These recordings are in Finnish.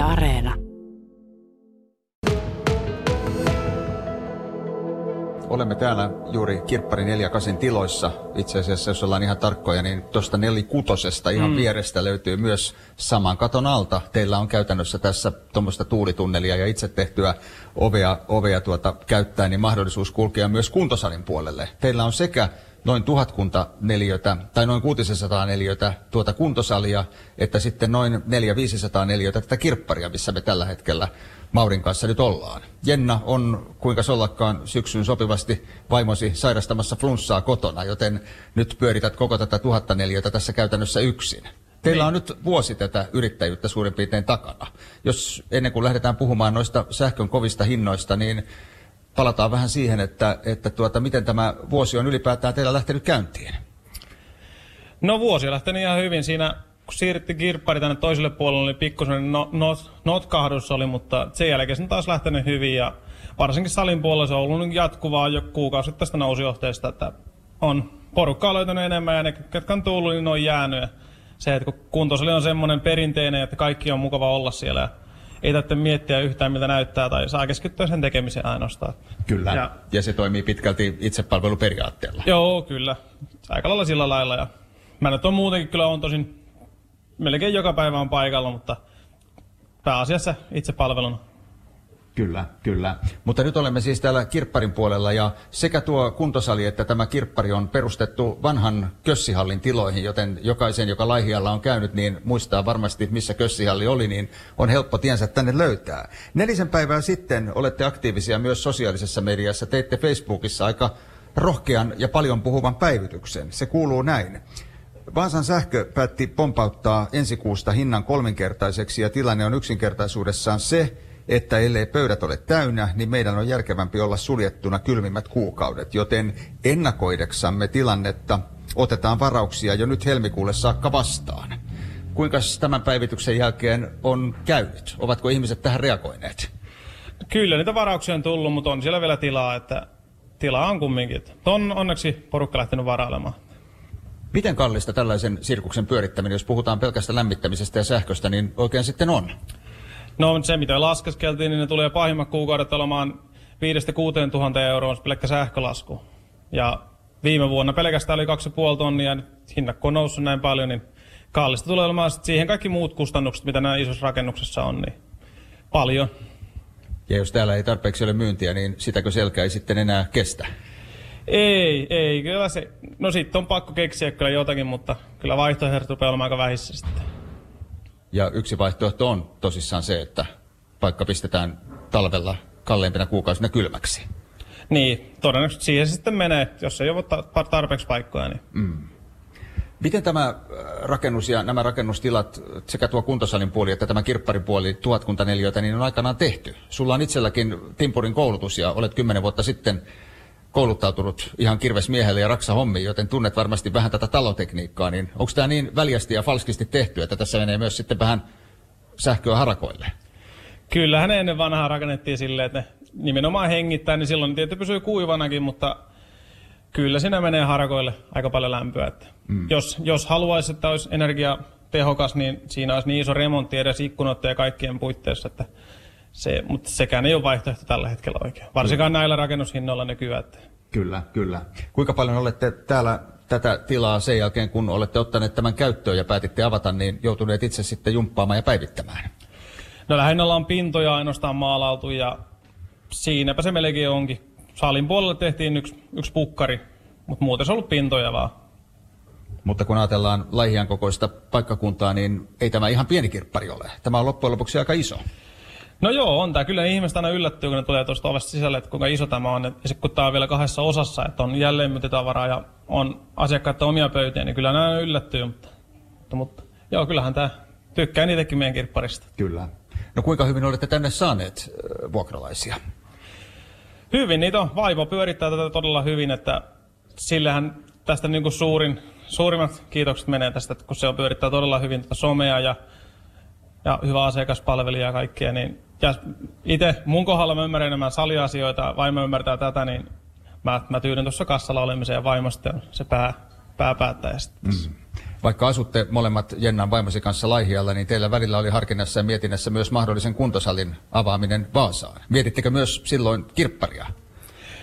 Yle Areena. Olemme täällä juuri Kirppari 48 tiloissa. Itse asiassa, jos ollaan ihan tarkkoja, niin tuosta nelikutosesta ihan mm. vierestä löytyy myös saman katon alta. Teillä on käytännössä tässä tuommoista tuulitunnelia ja itse tehtyä ovea, ovea tuota, käyttää, niin mahdollisuus kulkea myös kuntosalin puolelle. Teillä on sekä noin tuhatkunta neliötä, tai noin 600 neliötä tuota kuntosalia, että sitten noin 400-500 neliötä tätä kirpparia, missä me tällä hetkellä Maurin kanssa nyt ollaan. Jenna on, kuinka ollakaan, syksyn sopivasti vaimosi sairastamassa flunssaa kotona, joten nyt pyörität koko tätä tuhatta neliötä tässä käytännössä yksin. Teillä on nyt vuosi tätä yrittäjyyttä suurin piirtein takana. Jos ennen kuin lähdetään puhumaan noista sähkön kovista hinnoista, niin palataan vähän siihen, että, että tuota, miten tämä vuosi on ylipäätään teillä lähtenyt käyntiin. No vuosi on lähtenyt ihan hyvin. Siinä kun siirryttiin kirppari tänne toiselle puolelle, niin pikkusen no, not, notkahdus oli, mutta sen jälkeen se on taas lähtenyt hyvin ja varsinkin salin puolella se on ollut jatkuvaa jo kuukausi tästä nousujohteesta, että on porukkaa löytänyt enemmän ja ne, ketkä on tullut, niin ne on jäänyt. Se, että kun kuntosali on semmoinen perinteinen, että kaikki on mukava olla siellä ei tarvitse miettiä yhtään, miltä näyttää, tai saa keskittyä sen tekemiseen ainoastaan. Kyllä, ja, ja se toimii pitkälti itsepalveluperiaatteella. Joo, kyllä. Aika lailla sillä lailla. Ja mä nyt on muutenkin kyllä on tosin, melkein joka päivä on paikalla, mutta pääasiassa itsepalveluna. Kyllä, kyllä. Mutta nyt olemme siis täällä kirpparin puolella ja sekä tuo kuntosali että tämä kirppari on perustettu vanhan kössihallin tiloihin, joten jokaisen, joka Laihialla on käynyt, niin muistaa varmasti, missä kössihalli oli, niin on helppo tiensä tänne löytää. Nelisen päivää sitten olette aktiivisia myös sosiaalisessa mediassa. Teitte Facebookissa aika rohkean ja paljon puhuvan päivityksen. Se kuuluu näin. Vaasan sähkö päätti pompauttaa ensi kuusta hinnan kolminkertaiseksi ja tilanne on yksinkertaisuudessaan se, että ellei pöydät ole täynnä, niin meidän on järkevämpi olla suljettuna kylmimmät kuukaudet, joten ennakoideksamme tilannetta otetaan varauksia jo nyt helmikuulle saakka vastaan. Kuinka tämän päivityksen jälkeen on käynyt? Ovatko ihmiset tähän reagoineet? Kyllä, niitä varauksia on tullut, mutta on siellä vielä tilaa, että tilaa on kumminkin. On onneksi porukka lähtenyt varailemaan. Miten kallista tällaisen sirkuksen pyörittäminen, jos puhutaan pelkästä lämmittämisestä ja sähköstä, niin oikein sitten on? No se, mitä laskeskeltiin, niin ne tulee pahimmat kuukaudet olemaan 5-6 tuhatta euroa pelkkä sähkölasku. Ja viime vuonna pelkästään oli 2,5 tonnia, ja hinnat kun on noussut näin paljon, niin kallista tulee olemaan siihen kaikki muut kustannukset, mitä nämä isossa rakennuksessa on, niin paljon. Ja jos täällä ei tarpeeksi ole myyntiä, niin sitäkö selkä ei sitten enää kestä? Ei, ei. Kyllä se, no sitten on pakko keksiä kyllä jotakin, mutta kyllä vaihtoehdot rupeaa olemaan aika vähissä sitten. Ja yksi vaihtoehto on tosissaan se, että paikka pistetään talvella kalleimpina kuukausina kylmäksi. Niin, todennäköisesti siihen se sitten menee, jos ei ole tarpeeksi paikkoja. Niin. Mm. Miten tämä äh, rakennus ja nämä rakennustilat, sekä tuo kuntosalin puoli että tämä kirpparin puoli, tuhatkunta neliöitä, niin on aikanaan tehty? Sulla on itselläkin Timpurin koulutus ja olet kymmenen vuotta sitten kouluttautunut ihan kirvesmiehelle ja raksa hommiin, joten tunnet varmasti vähän tätä talotekniikkaa, niin onko tämä niin väljästi ja falskisti tehty, että tässä menee myös sitten vähän sähköä harakoille? Kyllähän ennen vanhaa rakennettiin silleen, että ne nimenomaan hengittää, niin silloin tietysti pysyy kuivanakin, mutta kyllä siinä menee harakoille aika paljon lämpöä. Että mm. jos, jos haluaisi, että olisi energia tehokas, niin siinä olisi niin iso remontti edes ikkunoiden ja kaikkien puitteissa, että se, mutta sekään ei ole vaihtoehto tällä hetkellä oikein. Varsinkaan näillä rakennushinnoilla nykyään. Että... Kyllä, kyllä. Kuinka paljon olette täällä tätä tilaa sen jälkeen, kun olette ottaneet tämän käyttöön ja päätitte avata, niin joutuneet itse sitten jumppaamaan ja päivittämään? No lähinnä ollaan pintoja ainoastaan maalautu ja siinäpä se melkein onkin. Salin puolelle tehtiin yksi, yksi pukkari, mutta muuten se on ollut pintoja vaan. Mutta kun ajatellaan Laihian kokoista paikkakuntaa, niin ei tämä ihan pieni kirppari ole. Tämä on loppujen lopuksi aika iso. No joo, on tämä. Kyllä ihmiset aina yllättyy, kun ne tulee tuosta ovesta sisälle, että kuinka iso tämä on. Ja sitten kun tämä on vielä kahdessa osassa, että on jälleenmyyntitavaraa ja on asiakkaiden omia pöytiä, niin kyllä nämä yllättyy. Mutta, mutta, mutta joo, kyllähän tämä tykkää niitäkin meidän kirpparista. Kyllä. No kuinka hyvin olette tänne saaneet äh, vuokralaisia? Hyvin, niitä on. Vaivo pyörittää tätä todella hyvin, että sillähän tästä niin kuin suurin, suurimmat kiitokset menee tästä, kun se on pyörittää todella hyvin tätä somea ja, ja hyvä asiakaspalvelija ja kaikkea, niin ja itse mun kohdalla mä ymmärrän enemmän saliasioita, vaimo ymmärtää tätä, niin mä, mä tyydyn tuossa kassalla olemiseen ja vaimo sitten on se pää, pääpäättäjä. Mm. Vaikka asutte molemmat Jennan vaimosi kanssa Laihialla, niin teillä välillä oli harkinnassa ja mietinnässä myös mahdollisen kuntosalin avaaminen Vaasaan. Mietittekö myös silloin kirpparia?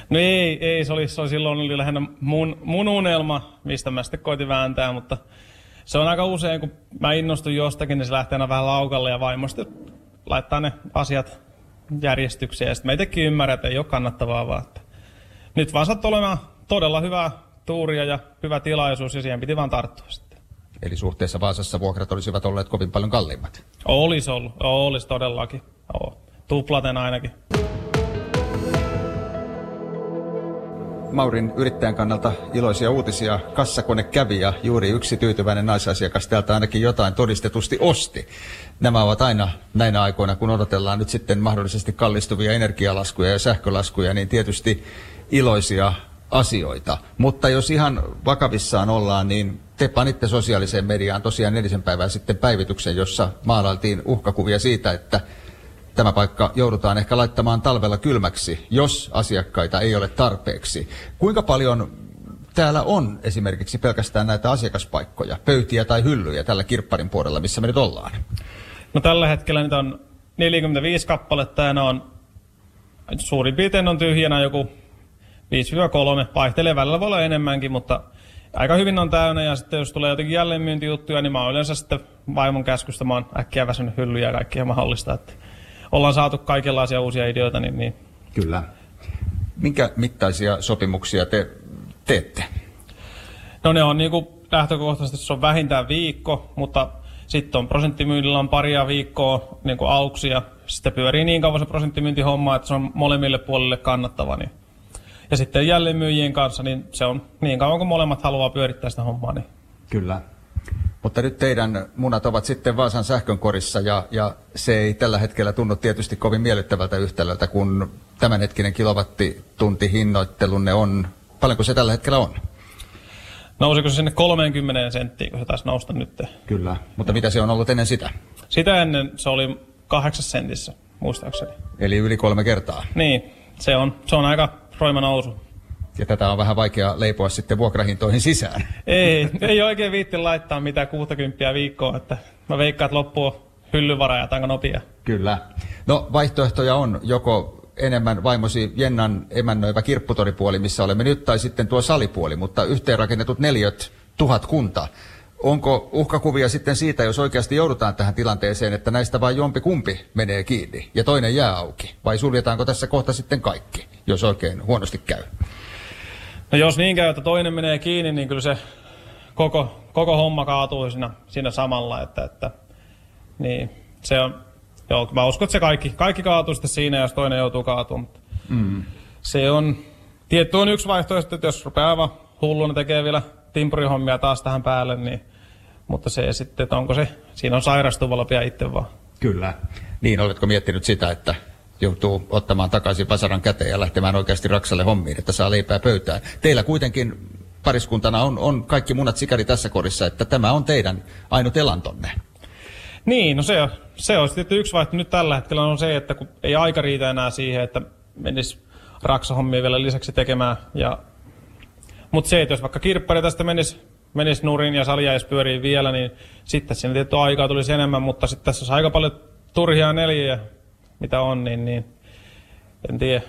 No ei, ei se, oli, se oli silloin oli lähinnä mun, mun unelma, mistä mä sitten koitin vääntää, mutta se on aika usein, kun mä innostun jostakin, niin se lähtee aina vähän laukalle ja vaimo sitten laittaa ne asiat järjestykseen. Ja sitten mä itsekin ymmärrän, että ei ole kannattavaa vaan. Että nyt vaan sattui olemaan todella hyvää tuuria ja hyvä tilaisuus ja siihen piti vaan tarttua sitten. Eli suhteessa Vaasassa vuokrat olisivat olleet kovin paljon kalliimmat. Olisi ollut, olisi todellakin. Oo. Tuplaten ainakin. Maurin yrittäjän kannalta iloisia uutisia. Kassakone kävi ja juuri yksi tyytyväinen naisasiakas täältä ainakin jotain todistetusti osti. Nämä ovat aina näinä aikoina, kun odotellaan nyt sitten mahdollisesti kallistuvia energialaskuja ja sähkölaskuja, niin tietysti iloisia asioita. Mutta jos ihan vakavissaan ollaan, niin te panitte sosiaaliseen mediaan tosiaan nelisen päivää sitten päivityksen, jossa maalailtiin uhkakuvia siitä, että tämä paikka joudutaan ehkä laittamaan talvella kylmäksi, jos asiakkaita ei ole tarpeeksi. Kuinka paljon täällä on esimerkiksi pelkästään näitä asiakaspaikkoja, pöytiä tai hyllyjä tällä kirpparin puolella, missä me nyt ollaan? No tällä hetkellä nyt on 45 kappaletta ja ne on suurin piirtein on tyhjänä joku 5-3, vaihtelee välillä voi olla enemmänkin, mutta aika hyvin on täynnä ja sitten jos tulee jotenkin jälleenmyyntijuttuja, niin mä oon yleensä sitten vaimon käskystä, mä oon äkkiä väsynyt hyllyjä ja kaikkea mahdollista, että ollaan saatu kaikenlaisia uusia ideoita, niin, niin Kyllä. Minkä mittaisia sopimuksia te teette? No ne on niinku lähtökohtaisesti se on vähintään viikko, mutta sitten on prosenttimyynnillä on paria viikkoa niin kuin auksi ja sitten pyörii niin kauan se prosenttimyyntihomma, että se on molemmille puolille kannattava. Niin. Ja sitten jälleenmyyjien kanssa, niin se on niin kauan kuin molemmat haluaa pyörittää sitä hommaa. Niin. Kyllä. Mutta nyt teidän munat ovat sitten Vaasan sähkönkorissa ja, ja se ei tällä hetkellä tunnu tietysti kovin miellyttävältä yhtälöltä, kun tämänhetkinen kilowattitunti hinnoittelunne on, paljonko se tällä hetkellä on? Nousiko se sinne 30 senttiin, kun se taisi nousta nyt? Kyllä. Mutta mitä se on ollut ennen sitä? Sitä ennen se oli kahdeksas sentissä, muistaakseni. Eli yli kolme kertaa. Niin, se on, se on aika roima nousu. Ja tätä on vähän vaikea leipoa sitten vuokrahintoihin sisään. Ei, ei oikein viitti laittaa mitään 60 viikkoa, että mä veikkaan, että loppuu hyllyvara ja tanko nopea. Kyllä. No vaihtoehtoja on joko enemmän vaimosi Jennan emännöivä kirpputoripuoli, missä olemme nyt, tai sitten tuo salipuoli, mutta yhteenrakennetut neljöt tuhat kunta. Onko uhkakuvia sitten siitä, jos oikeasti joudutaan tähän tilanteeseen, että näistä vain jompi kumpi menee kiinni ja toinen jää auki? Vai suljetaanko tässä kohta sitten kaikki, jos oikein huonosti käy? No jos niin käy, että toinen menee kiinni, niin kyllä se koko, koko homma kaatuu siinä, siinä samalla. Että, että, niin, se on, joo, mä uskon, että se kaikki, kaikki kaatuu sitten siinä, jos toinen joutuu kaatumaan. Mm. Se on, tietty on yksi vaihtoehto, että jos rupeaa aivan hulluna tekee vielä timpurihommia taas tähän päälle, niin, mutta se sitten, että onko se, siinä on sairastuvalla pian itse vaan. Kyllä. Niin, oletko miettinyt sitä, että joutuu ottamaan takaisin vasaran käteen ja lähtemään oikeasti Raksalle hommiin, että saa leipää pöytään. Teillä kuitenkin pariskuntana on, on kaikki munat sikari tässä korissa, että tämä on teidän ainut elantonne. Niin, no se, se on sitten yksi vaihtoehto nyt tällä hetkellä on se, että kun ei aika riitä enää siihen, että menisi raksahommia vielä lisäksi tekemään. Ja, mutta se, että jos vaikka kirppari tästä menisi, menisi nurin ja sali jäisi pyöriin vielä, niin sitten sinne tietty aikaa tulisi enemmän, mutta sitten tässä on aika paljon turhia neljä mitä on, niin, niin en tiedä.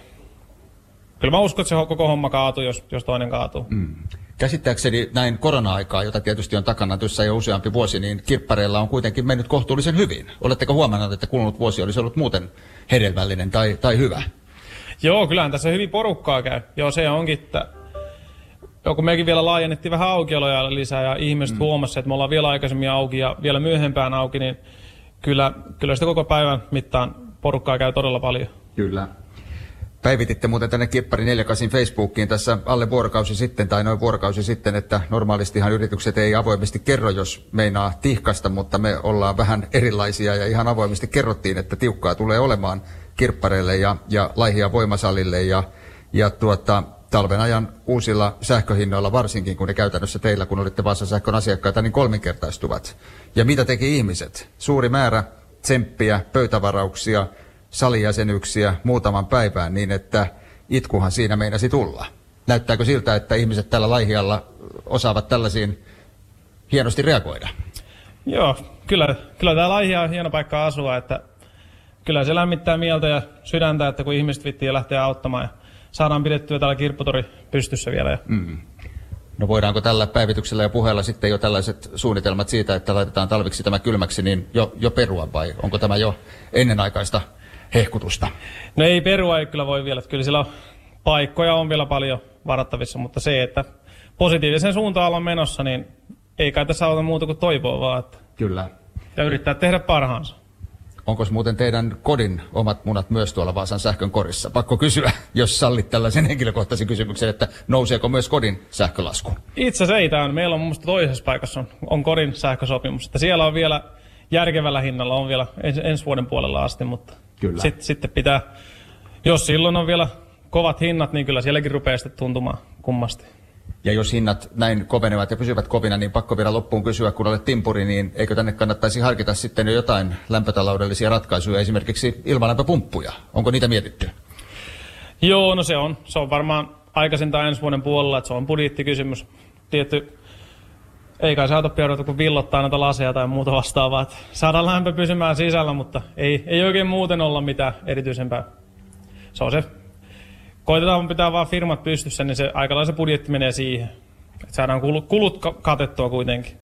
Kyllä mä uskon, että se koko homma kaatuu, jos, jos toinen kaatuu. Mm. Käsittääkseni näin korona-aikaa, jota tietysti on takana tuossa jo useampi vuosi, niin kirppareilla on kuitenkin mennyt kohtuullisen hyvin. Oletteko huomannut, että kulunut vuosi olisi ollut muuten hedelmällinen tai, tai hyvä? Joo, kyllähän tässä hyvin porukkaa käy. Joo, se onkin, että Joo, kun mekin vielä laajennettiin vähän aukioloja lisää ja ihmiset mm. huomasivat, että me ollaan vielä aikaisemmin auki ja vielä myöhempään auki, niin kyllä, kyllä sitä koko päivän mittaan porukkaa käy todella paljon. Kyllä. Päivititte muuten tänne Kippari 48 Facebookiin tässä alle vuorokausi sitten tai noin vuorokausi sitten, että normaalistihan yritykset ei avoimesti kerro, jos meinaa tihkasta, mutta me ollaan vähän erilaisia ja ihan avoimesti kerrottiin, että tiukkaa tulee olemaan kirppareille ja, ja laihia voimasalille ja, ja tuota, talven ajan uusilla sähköhinnoilla, varsinkin kun ne käytännössä teillä, kun olitte Vaasa sähkön asiakkaita, niin kolminkertaistuvat. Ja mitä teki ihmiset? Suuri määrä tsemppiä, pöytävarauksia, salijäsenyyksiä muutaman päivään niin, että itkuhan siinä meinasi tulla. Näyttääkö siltä, että ihmiset tällä laihialla osaavat tällaisiin hienosti reagoida. Joo, kyllä, kyllä täällä on ihan hieno paikka asua, että kyllä se lämmittää mieltä ja sydäntä, että kun ihmiset vittiin lähtee auttamaan ja saadaan pidettyä täällä kirpputori pystyssä vielä. Ja Mm. No voidaanko tällä päivityksellä ja puheella sitten jo tällaiset suunnitelmat siitä, että laitetaan talviksi tämä kylmäksi, niin jo, jo perua vai onko tämä jo ennenaikaista hehkutusta? No ei perua ei kyllä voi vielä, että kyllä siellä on paikkoja on vielä paljon varattavissa, mutta se, että positiivisen suuntaan ollaan menossa, niin ei kai tässä auta muuta kuin toivoa vaan, että, Kyllä. ja yrittää tehdä parhaansa. Onko muuten teidän kodin omat munat myös tuolla Vaasan sähkön korissa? Pakko kysyä, jos sallit tällaisen henkilökohtaisen kysymyksen, että nouseeko myös kodin sähkölasku? Itse asiassa ei, on, meillä on mun mielestä toisessa paikassa on, on kodin sähkösopimus, että siellä on vielä järkevällä hinnalla, on vielä ens, ensi vuoden puolella asti, mutta Kyllä. Sit, sitten pitää, jos silloin on vielä kovat hinnat, niin kyllä sielläkin rupeaa sitten tuntumaan kummasti. Ja jos hinnat näin kovenevat ja pysyvät kovina, niin pakko vielä loppuun kysyä, kun olet timpuri, niin eikö tänne kannattaisi harkita sitten jo jotain lämpötaloudellisia ratkaisuja, esimerkiksi ilmalämpöpumppuja? Onko niitä mietitty? Joo, no se on. Se on varmaan aikaisintaan ensi vuoden puolella, että se on budjettikysymys. Tietty, ei kai saata ruveta kuin villottaa näitä laseja tai muuta vastaavaa. Että saadaan lämpö pysymään sisällä, mutta ei, ei oikein muuten olla mitään erityisempää. Se on se. Koitetaan pitää vaan firmat pystyssä, niin se aikalaisen budjetti menee siihen. Että saadaan kulut, kulut ka- katettua kuitenkin.